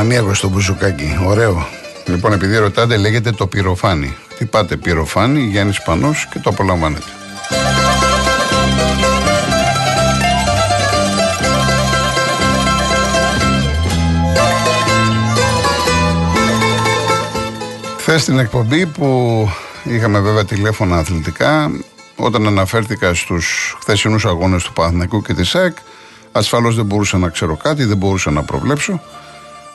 Παναμίακο στο μπουζουκάκι. Ωραίο. Λοιπόν, επειδή ρωτάτε, λέγεται το πυροφάνι. Χτυπάτε πυροφάνι, Γιάννης Πανός και το απολαμβάνετε. Χθες στην εκπομπή που είχαμε βέβαια τηλέφωνα αθλητικά, όταν αναφέρθηκα στους χθεσινούς αγώνες του Παναθηναϊκού και της ΑΕΚ, ασφαλώς δεν μπορούσα να ξέρω κάτι, δεν μπορούσα να προβλέψω.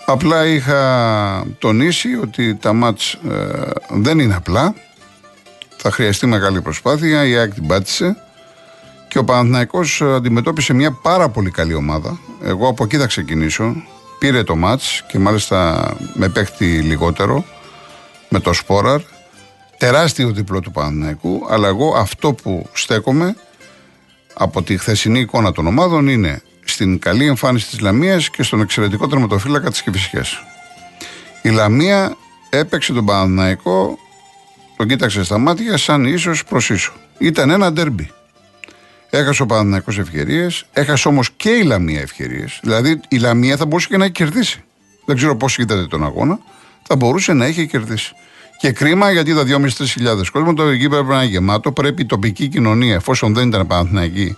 Απλά είχα τονίσει ότι τα μάτς ε, δεν είναι απλά. Θα χρειαστεί μεγάλη προσπάθεια. Η ΑΕΚ την πάτησε. Και ο Παναθηναϊκός αντιμετώπισε μια πάρα πολύ καλή ομάδα. Εγώ από εκεί θα ξεκινήσω. Πήρε το μάτς και μάλιστα με παίχτη λιγότερο με το Σπόραρ. Τεράστιο διπλό του Παναθηναϊκού. Αλλά εγώ αυτό που στέκομαι από τη χθεσινή εικόνα των ομάδων είναι στην καλή εμφάνιση της Λαμίας και στον εξαιρετικό τερματοφύλακα της Κυφυσιάς. Η Λαμία έπαιξε τον Παναναϊκό, τον κοίταξε στα μάτια σαν ίσως προς ίσο. Ήταν ένα ντερμπι. Έχασε ο Παναναϊκό ευκαιρίες, έχασε όμως και η Λαμία ευκαιρίες. Δηλαδή η Λαμία θα μπορούσε και να έχει κερδίσει. Δεν ξέρω πώς είδατε τον αγώνα, θα μπορούσε να έχει κερδίσει. Και κρίμα γιατί τα 2.500-3.000 κόσμο, το εκεί πρέπει να είναι γεμάτο. Πρέπει η τοπική κοινωνία, εφόσον δεν ήταν Παναθηναϊκή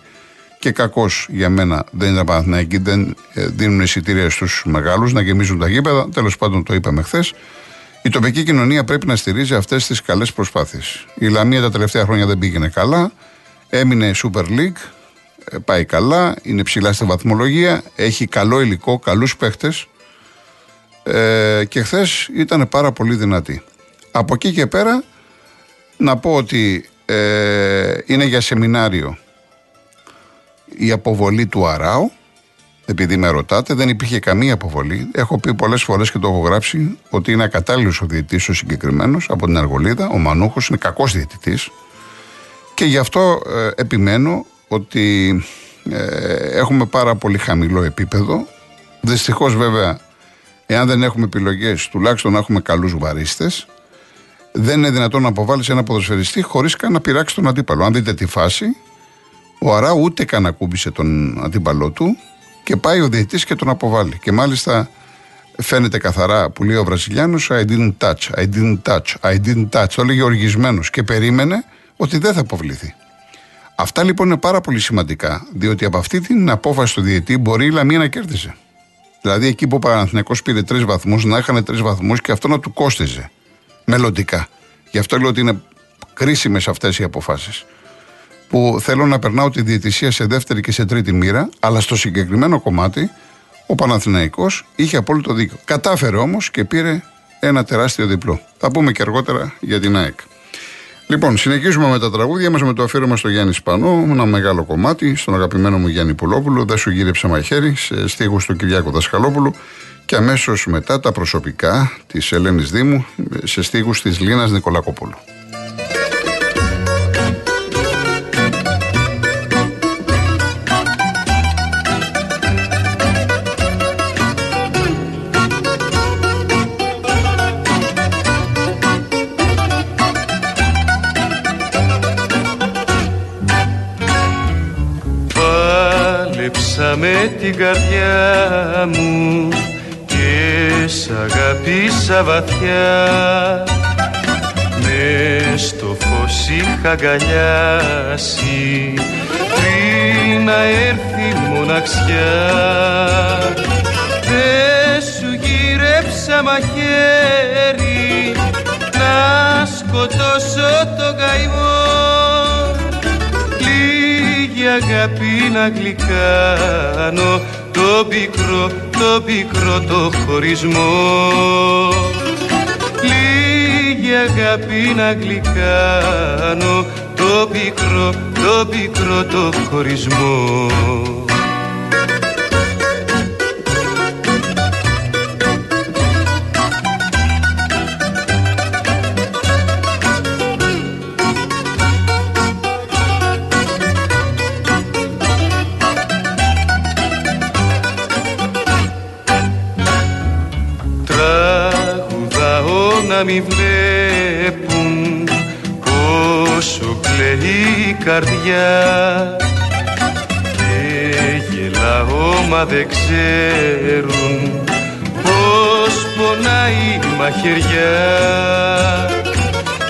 και κακώς για μένα δεν είναι Παναθηναϊκοί, δεν ε, δίνουν εισιτήρια στους μεγάλους να γεμίζουν τα γήπεδα. Τέλος πάντων, το είπαμε χθες. Η τοπική κοινωνία πρέπει να στηρίζει αυτές τις καλές προσπάθειες. Η Λαμία τα τελευταία χρόνια δεν πήγαινε καλά. Έμεινε Super League. Ε, πάει καλά. Είναι ψηλά στη βαθμολογία. Έχει καλό υλικό, καλούς παίχτες. Ε, και χθες ήταν πάρα πολύ δυνατή. Από εκεί και πέρα να πω ότι ε, είναι για σεμινάριο η αποβολή του Αράου, επειδή με ρωτάτε, δεν υπήρχε καμία αποβολή. Έχω πει πολλές φορές και το έχω γράψει ότι είναι ακατάλληλος ο διαιτητής ο συγκεκριμένος από την Αργολίδα. Ο Μανούχος είναι κακός διαιτητής. Και γι' αυτό ε, επιμένω ότι ε, έχουμε πάρα πολύ χαμηλό επίπεδο. Δυστυχώς βέβαια, εάν δεν έχουμε επιλογές, τουλάχιστον να έχουμε καλούς βαρίστες. Δεν είναι δυνατόν να αποβάλεις ένα ποδοσφαιριστή χωρίς καν να πειράξεις τον αντίπαλο. Αν δείτε τη φάση, ο Αρά ούτε καν ακούμπησε τον αντίπαλό του και πάει ο διαιτητής και τον αποβάλλει. Και μάλιστα φαίνεται καθαρά που λέει ο Βραζιλιάνος I didn't touch, I didn't touch, I didn't touch. Το έλεγε οργισμένος και περίμενε ότι δεν θα αποβληθεί. Αυτά λοιπόν είναι πάρα πολύ σημαντικά, διότι από αυτή την απόφαση του διαιτή μπορεί η Λαμία να κέρδιζε. Δηλαδή εκεί που ο Παναθηναϊκός πήρε τρεις βαθμούς, να είχαν τρεις βαθμούς και αυτό να του κόστιζε μελλοντικά. Γι' αυτό λέω ότι είναι κρίσιμες αυτές οι αποφάσεις που θέλω να περνάω τη διαιτησία σε δεύτερη και σε τρίτη μοίρα, αλλά στο συγκεκριμένο κομμάτι ο Παναθηναϊκός είχε απόλυτο δίκιο. Κατάφερε όμως και πήρε ένα τεράστιο διπλό. Θα πούμε και αργότερα για την ΑΕΚ. Λοιπόν, συνεχίζουμε με τα τραγούδια μας με το αφήρωμα στο Γιάννη Σπανό, ένα μεγάλο κομμάτι, στον αγαπημένο μου Γιάννη Πουλόπουλο. Δεν σου γύρεψε μαχαίρι, σε στίχους του Κυριάκου Δασκαλόπουλου. Και αμέσως μετά τα προσωπικά της Ελένης Δήμου, σε στίχους της Λίνας Νικολακοπούλου. Με την καρδιά μου και σ' αγάπησα βαθιά. Μες στο φως είχα αγκαλιάσει πριν να έρθει μοναξιά. Δεν σου γύρεψα μαχαίρι να σκοτώσω το καημό αγάπη να γλυκάνω το πικρό, το πικρό το χωρισμό. Λίγη αγάπη να γλυκάνω το πικρό, το πικρό το χωρισμό να μην βλέπουν πόσο κλαίει η καρδιά. Και γελάω μα δεν ξέρουν πονάει η μαχαιριά.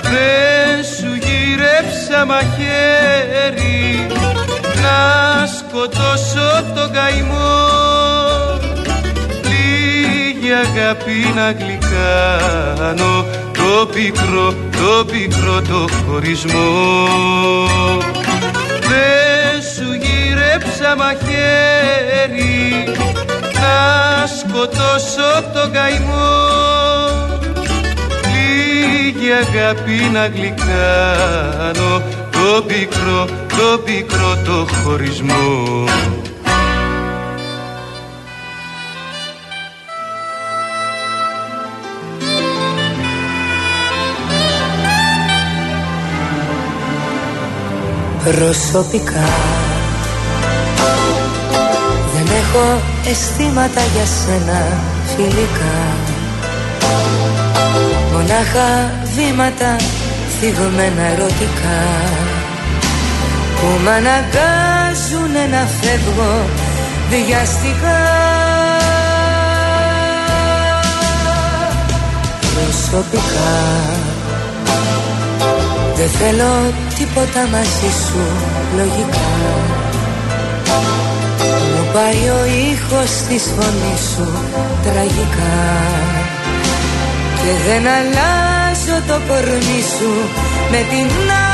Δεν σου γύρεψα μαχαίρι να σκοτώσω το καημό. Λίγη αγάπη να γλυκάνω το πικρό, το πικρό το χωρισμό. Δεν σου γύρεψα μαχαίρι να σκοτώσω το καημό. Λίγη αγάπη να γλυκάνω το πικρό, το πικρό το χωρισμό Προσωπικά. Δεν έχω αισθήματα για σένα φιλικά. Μονάχα βήματα θυγμένα ερωτικά. Που μ' αναγκάζουν να φεύγω βιαστικά. Προσωπικά δεν θέλω τίποτα μαζί σου λογικά. Μου πάει ο ήχος της φωνής σου τραγικά. Και δεν αλλάζω το κορμί σου Με την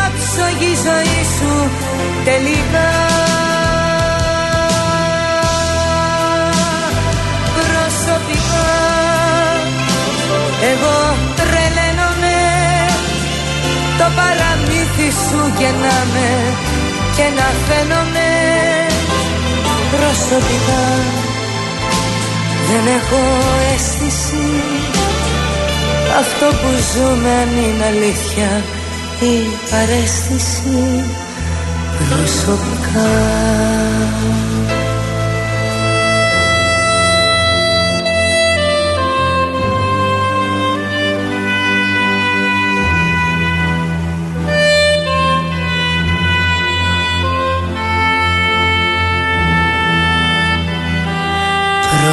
άψογη ζωή σου τελικά παραμύθι σου γεννάμε και να φαίνομαι προσωπικά. Δεν έχω αίσθηση. Αυτό που ζούμε αν είναι αλήθεια η παρέστηση. Προσωπικά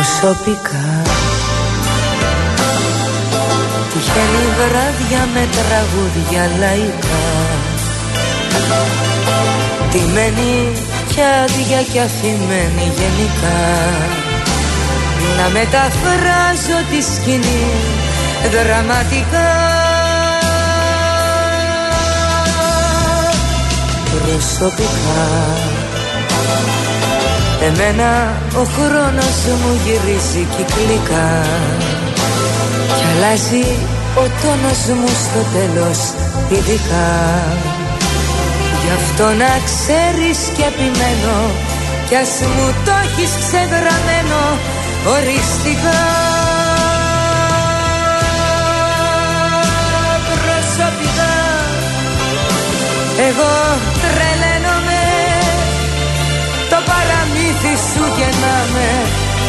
προσωπικά. Τυχαίνει βράδια με τραγούδια λαϊκά. Τιμένη κι άδεια κι αφημένη γενικά. Να μεταφράζω τη σκηνή δραματικά. Προσωπικά Εμένα ο χρόνος μου γυρίζει κυκλικά. Κι αλλάζει ο τόνος μου στο τέλος ειδικά. Γι' αυτό να ξέρεις και επιμένω Κι ας μου το έχεις ξεγραμμένο οριστικά. Προσωπικά. Εγώ γεννάμε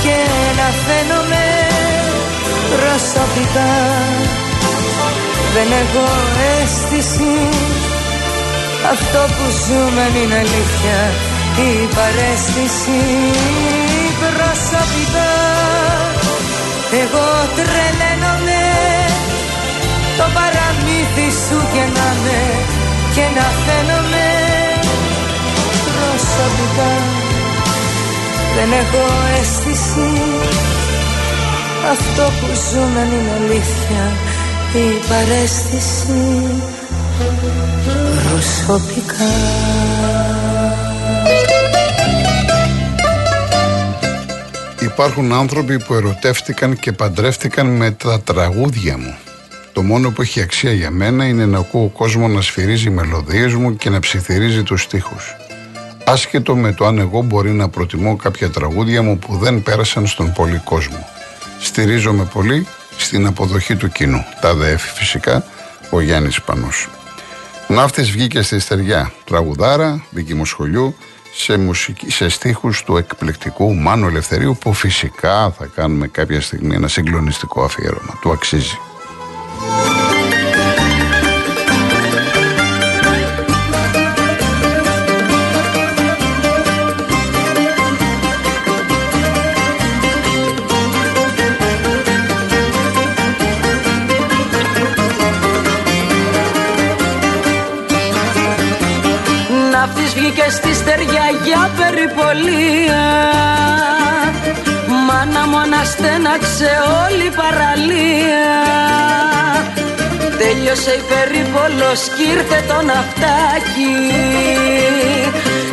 και να φαίνομαι προσωπικά δεν έχω αίσθηση. Αυτό που ζούμε είναι αλήθεια. Η παρέστηση προσωπικά εγώ τρελαίνομαι. Το παραμύθι σου γεννάμε και να φαίνομαι προσωπικά δεν έχω αίσθηση. Αυτό που ζούμε είναι αλήθεια Η παρέστηση. Προσωπικά. Υπάρχουν άνθρωποι που ερωτεύτηκαν και παντρεύτηκαν με τα τραγούδια μου. Το μόνο που έχει αξία για μένα είναι να ακούω κόσμος να σφυρίζει μελωδίες μου και να ψιθυρίζει τους στίχους άσχετο με το αν εγώ μπορεί να προτιμώ κάποια τραγούδια μου που δεν πέρασαν στον πολύ κόσμο. Στηρίζομαι πολύ στην αποδοχή του κοινού. Τα ΔΕΦ φυσικά, ο Γιάννης Πανός. Ναύτης βγήκε στη στεριά, τραγουδάρα, Μοσχολιού, σε, μουσική, σε στίχους του εκπληκτικού Μάνου Ελευθερίου που φυσικά θα κάνουμε κάποια στιγμή ένα συγκλονιστικό αφιέρωμα. Του αξίζει. Να'της βγήκε στη στεριά για περιπολία. Μάνα μου αναστέναξε όλη η παραλία. Τέλειωσε η περίπολος κι ήρθε το ναυτάκι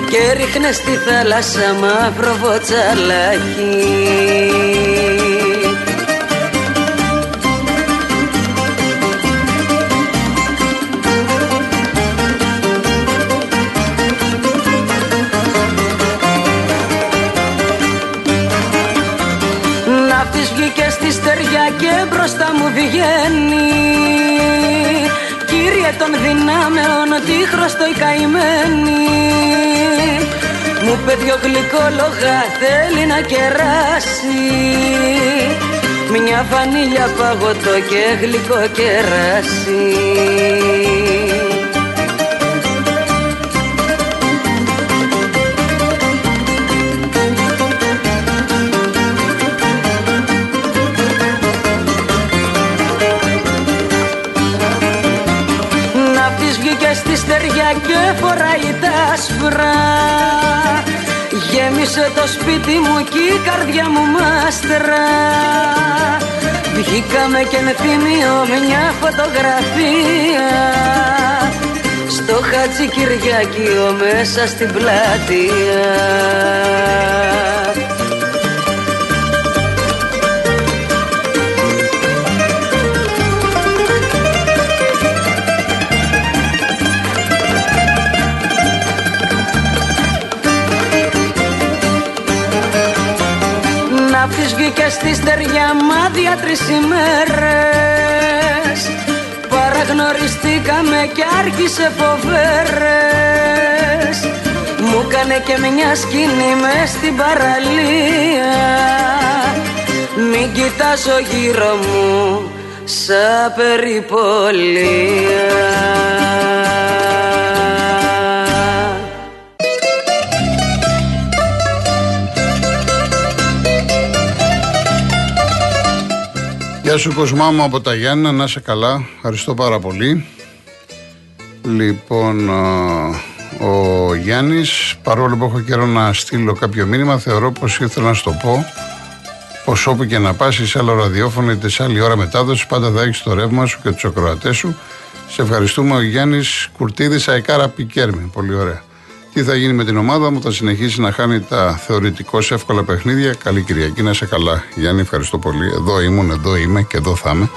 Και ρίχνε στη θάλασσα μαύρο βοτσαλάκι και μπροστά μου βγαίνει. Κύριε των δυνάμεων χρωστό η καημένη. Μου είπε δυο γλυκόλογα θέλει να κεράσει. Μια βανίλια παγωτό και γλυκό κεράσι και φοράει τα σπρά Γέμισε το σπίτι μου και η καρδιά μου μάστρα. Βγήκαμε και με θυμίο μια φωτογραφία. Στο Χατζη Κυριάκιο μέσα στην πλατεία στη στεριά μάδια τρεις ημέρες. Παραγνωριστήκαμε και άρχισε φοβέρες. Μου κάνε και μια σκηνή μες στην παραλία. Μην κοιτάζω γύρω μου σαν περιπολία Γεια σου Κοσμά μου από τα Γιάννα, να είσαι καλά. Ευχαριστώ πάρα πολύ. Λοιπόν, ο Γιάννης, παρόλο που έχω καιρό να στείλω κάποιο μήνυμα, θεωρώ πως ήθελα να σου το πω πως όπου και να πας σε άλλο ραδιόφωνο είτε σε άλλη ώρα μετάδοσης πάντα θα έχεις το ρεύμα σου και τους ακροατές σου. Σε ευχαριστούμε ο Γιάννης Κουρτίδης Αεκάρα Πικέρμη. Πολύ ωραία. Τι θα γίνει με την ομάδα μου, θα συνεχίσει να χάνει τα θεωρητικώς εύκολα παιχνίδια. Καλή Κυριακή, να είσαι καλά. Γιάννη, ευχαριστώ πολύ. Εδώ ήμουν, εδώ είμαι και εδώ θα είμαι.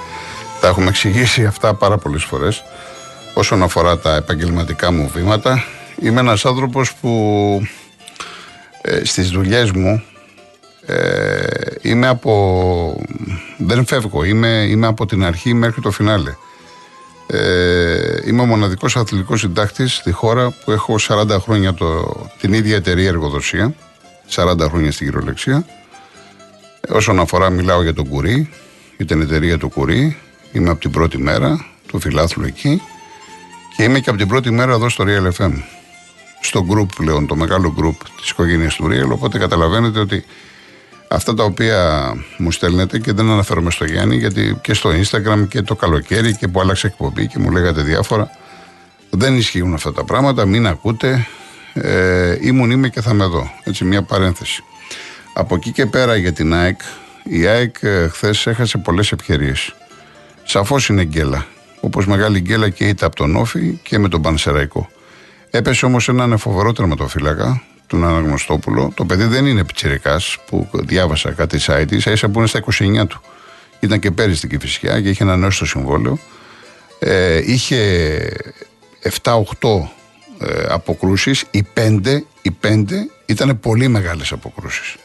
Τα έχουμε εξηγήσει αυτά πάρα πολλές φορές. Όσον αφορά τα επαγγελματικά μου βήματα, είμαι ένας άνθρωπος που ε, στις δουλειές μου ε, είμαι από... δεν φεύγω, είμαι, είμαι από την αρχή μέχρι το φινάλε. Ε, είμαι ο μοναδικός αθλητικός συντάκτης στη χώρα που έχω 40 χρόνια το, την ίδια εταιρεία εργοδοσία. 40 χρόνια στην κυριολεξία. Όσον αφορά, μιλάω για τον Κουρί, για την εταιρεία του Κουρί. Είμαι από την πρώτη μέρα του φιλάθλου εκεί και είμαι και από την πρώτη μέρα εδώ στο Real FM. Στο group πλέον, το μεγάλο group της οικογένειας του Real. Οπότε καταλαβαίνετε ότι Αυτά τα οποία μου στέλνετε και δεν αναφέρομαι στο Γιάννη, γιατί και στο Instagram και το καλοκαίρι και που άλλαξε εκπομπή και μου λέγατε διάφορα. Δεν ισχύουν αυτά τα πράγματα, μην ακούτε. Ε, ήμουν, είμαι και θα με δω. Έτσι, μια παρένθεση. Από εκεί και πέρα για την ΑΕΚ, η ΑΕΚ ε, χθες έχασε πολλές ευκαιρίες. Σαφώς είναι γκέλα. Όπως μεγάλη γκέλα και ήττα από τον Όφη και με τον Πανσεραϊκό. Έπεσε όμως έναν φοβερό τερματοφύλακα, τον Αναγνωστόπουλο. Το παιδί δεν είναι πιτσιρικάς που διάβασα κάτι site, ίσα ίσα που είναι στα 29 του. Ήταν και πέρυσι στην Κυφυσιά και είχε ανανεώσει το συμβόλαιο. Ε, είχε 7-8 ε, αποκρούσεις, οι 5, οι 5 ήταν πολύ μεγάλες αποκρούσεις.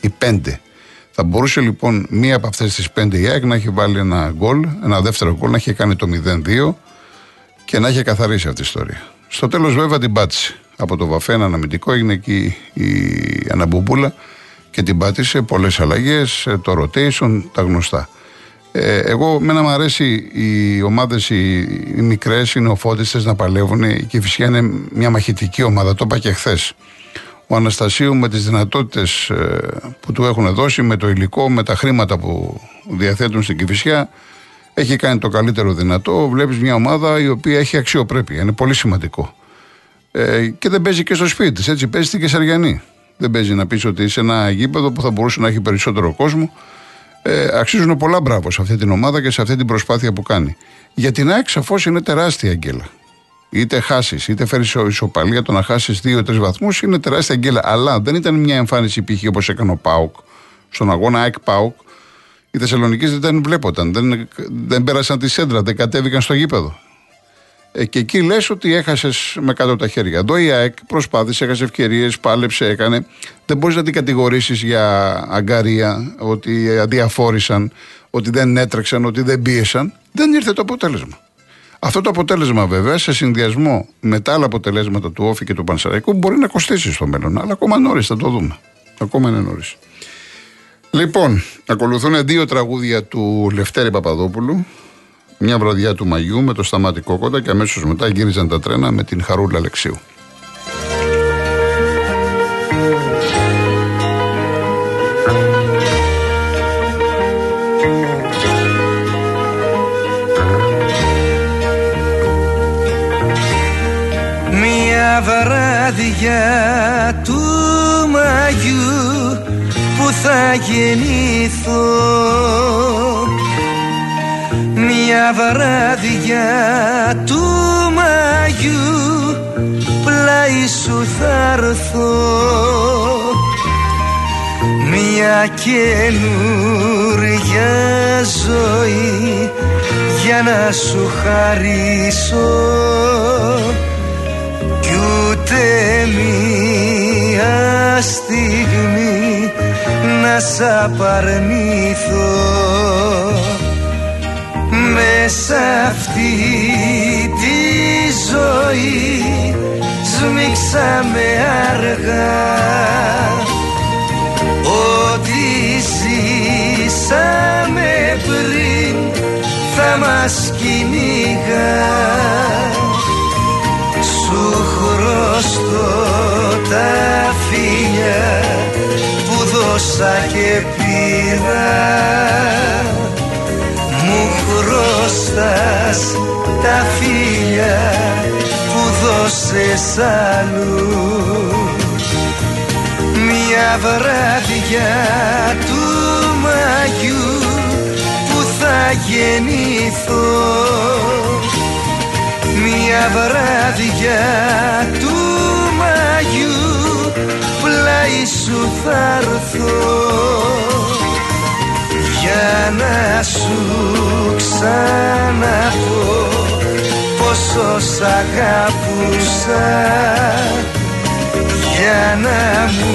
Οι 5. Θα μπορούσε λοιπόν μία από αυτές τις 5 η ΑΕΚ να έχει βάλει ένα γκολ, ένα δεύτερο γκολ, να έχει κάνει το 0-2 και να έχει καθαρίσει αυτή η ιστορία. Στο τέλος βέβαια την πάτησε από το βαφέ ένα αναμυντικό, έγινε εκεί η αναμπουμπούλα και την πάτησε. Πολλές αλλαγές, ε, το rotation, τα γνωστά. Ε, εγώ, μένα μου αρέσει οι ομάδες οι, οι μικρές, οι νεοφώτιστε να παλεύουν. Και φυσικά είναι μια μαχητική ομάδα. Το είπα και χθες. Ο Αναστασίου με τις δυνατότητες ε, που του έχουν δώσει, με το υλικό, με τα χρήματα που διαθέτουν στην Κυφυσιά, έχει κάνει το καλύτερο δυνατό. Βλέπεις μια ομάδα η οποία έχει αξιοπρέπεια. Είναι πολύ σημαντικό. Ε, και δεν παίζει και στο σπίτι της, έτσι παίζει στην Κεσαριανή. Δεν παίζει να πεις ότι σε ένα γήπεδο που θα μπορούσε να έχει περισσότερο κόσμο. Ε, αξίζουν πολλά μπράβο σε αυτή την ομάδα και σε αυτή την προσπάθεια που κάνει. Για την ΑΕΚ σαφώς είναι τεράστια αγγέλα. Είτε χάσεις, είτε φέρεις ισοπαλία, το να χάσεις δύο-τρει βαθμούς είναι τεράστια αγγέλα. Αλλά δεν ήταν μια εμφάνιση π.χ. όπως έκανε ο Πάουκ στον αγώνα ΑΕΚ Πάουκ. Οι Θεσσαλονίκη δεν βλέπονταν, δεν, δεν πέρασαν τη σέντρα, δεν κατέβηκαν στο γήπεδο. Ε, και εκεί λες ότι έχασες με κάτω τα χέρια. Εδώ η ΑΕΚ προσπάθησε, έχασε ευκαιρίες, πάλεψε, έκανε. Δεν μπορείς να την κατηγορήσεις για αγκαρία, ότι αδιαφόρησαν, ότι δεν έτρεξαν, ότι δεν πίεσαν. Δεν ήρθε το αποτέλεσμα. Αυτό το αποτέλεσμα βέβαια σε συνδυασμό με τα άλλα αποτελέσματα του Όφη και του Πανσεραϊκού μπορεί να κοστίσει στο μέλλον. Αλλά ακόμα νωρίς θα το δούμε. Ακόμα είναι νωρίς. Λοιπόν, ακολουθούν δύο τραγούδια του Λευτέρη Παπαδόπουλου. Μια βραδιά του Μαγιού με το Σταμάτη Κόκοτα και αμέσως μετά γύριζαν τα τρένα με την Χαρούλα Αλεξίου. Μια βράδια του Μαγιού που θα γεννηθώ μια βράδια του Μαγιού πλάι σου θα έρθω μια καινούρια ζωή για να σου χαρίσω. Κι ούτε μια στιγμή να σ' απαρνηθώ μέσα αυτή τη ζωή σμίξαμε αργά. Ό,τι ζήσαμε πριν θα μας κυνηγά. Σου χρωστώ τα φίλια που δώσα και πήρα χρωστάς τα φίλια που δώσες αλλού. Μια βράδια του Μαγιού που θα γεννηθώ. Μια βράδια του Μαγιού πλάι σου θα έρθω για να σου ξαναπώ πόσο σ' αγαπούσα. Για να μου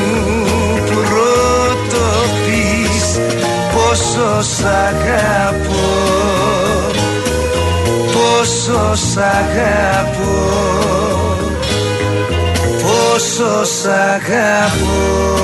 πρωτοπείς πόσο σ' αγαπώ. Πόσο σ' αγαπώ. Πόσο σ' αγαπώ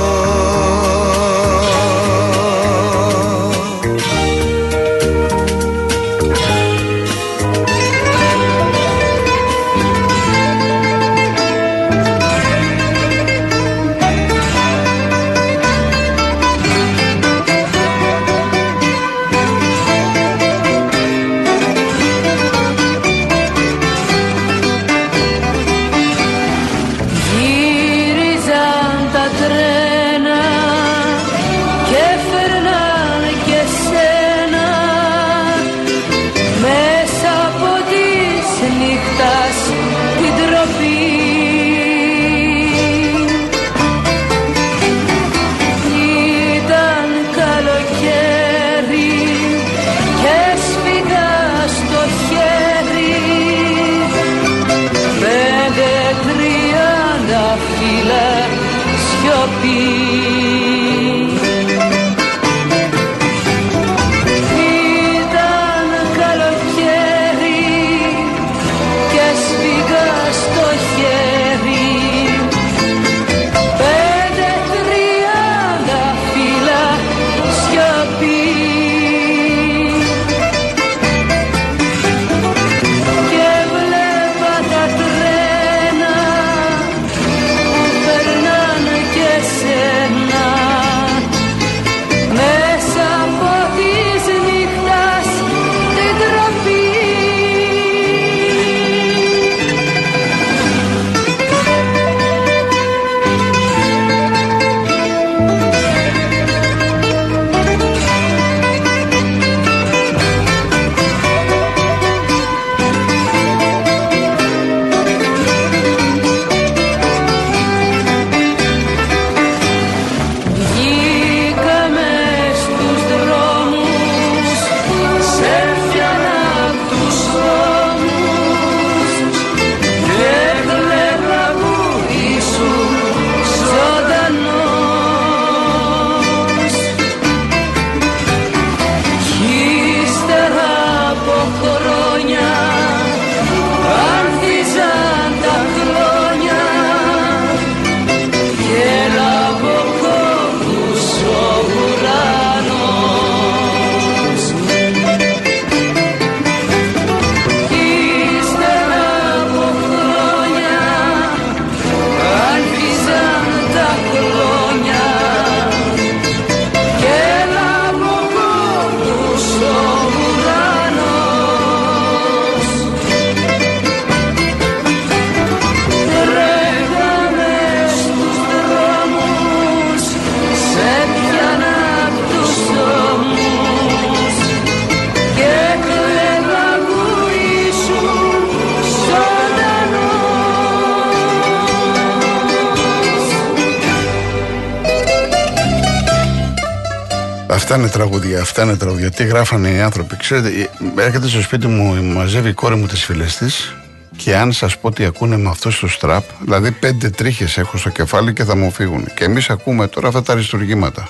Αυτά είναι τραγούδια, αυτά είναι τραγούδια. Τι γράφανε οι άνθρωποι. Ξέρετε, ε, έρχεται στο σπίτι μου, μαζεύει η κόρη μου τις φίλε της και αν σας πω τι ακούνε με αυτός στο στραπ, δηλαδή πέντε τρίχες έχω στο κεφάλι και θα μου φύγουν. Και εμείς ακούμε τώρα αυτά τα αριστουργήματα.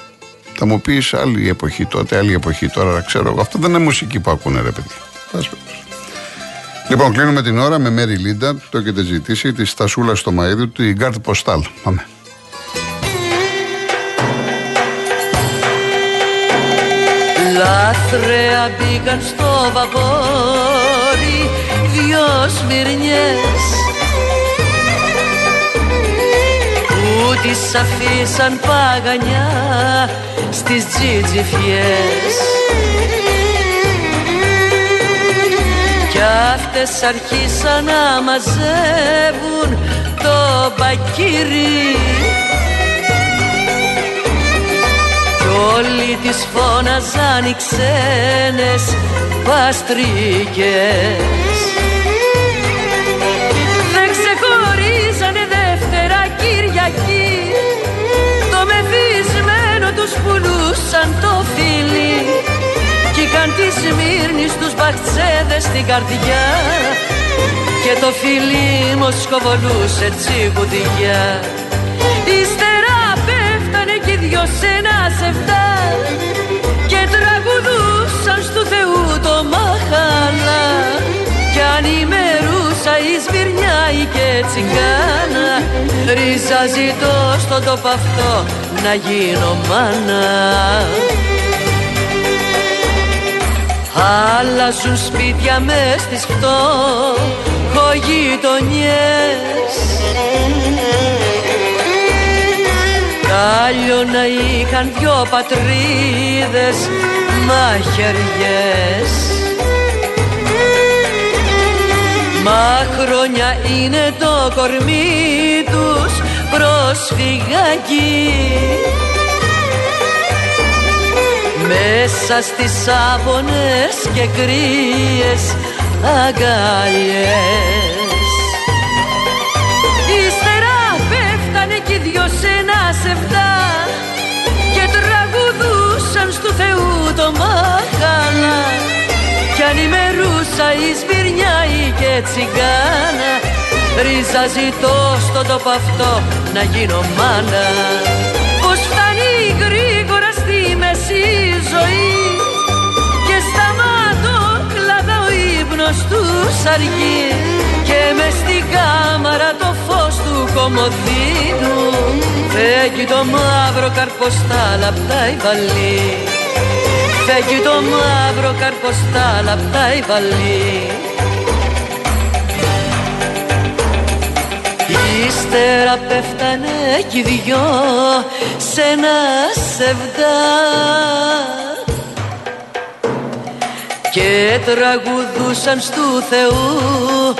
Θα μου πεις άλλη εποχή τότε, άλλη εποχή τώρα, ξέρω εγώ. Αυτό δεν είναι μουσική που ακούνε, ρε παιδί. Λοιπόν, κλείνουμε την ώρα με Μέρι Λίντα, το έχετε ζητήσει, τη Στασούλα στο Μαΐδου, του Γκάρτ Ποστάλ. Πάμε. Λάθρεα μπήκαν στο βαπόρι δυο σμυρνιές. Που τις αφήσαν παγανιά στις τζιτζιφιές. Κι αυτές αρχίσαν να μαζεύουν το μπακύρι όλοι τις φώναζαν οι ξένες παστρίκες. Δεν ξεχωρίζανε Δευτέρα Κυριακή. Το μεθυσμένο τους πουλούσαν το φίλι Κι είχαν τη Σμύρνη στους μπαχτσέδες στην καρδιά. Και το φίλι μοσκοβολούσε τσιγουδιά Ύστερα πέφτανε κι δυο σένα σεφτά και τραγουδούσαν στου Θεού το μαχαλά. Κι αν ημερούσα η σβηρνιάη και τσιγκάνα ρίζα ζητώ στον τόπο αυτό να γίνω μάνα. Άλλαζουν σπίτια μες στις φτωχογειτονιές Κάλλιο να είχαν δυο πατρίδες μαχαιριές. Μα χρόνια είναι το κορμί τους προσφυγάκι. Μέσα στις άπονες και κρύες αγκαλιές ημερούσα η Σμυρνιάη και τσιγκάνα. Ρίζα ζητώ στον τόπο αυτό να γίνω μάνα. Πως φτάνει γρήγορα στη μέση ζωή. Και σταμάτω κλαδά ο ύπνος του αργεί και με στην κάμαρα το φως του κομμωδίνου. Φέγγει το μαύρο καρποστάλ απ' τα υβαλή Φέγγει το μαύρο καρποστάλ απ' τα υβαλή Ύστερα πέφτανε κι δυο σε ένα σεβδά. Και τραγουδούσαν στου Θεού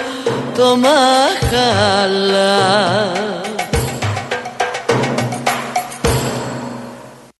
το μαχαλά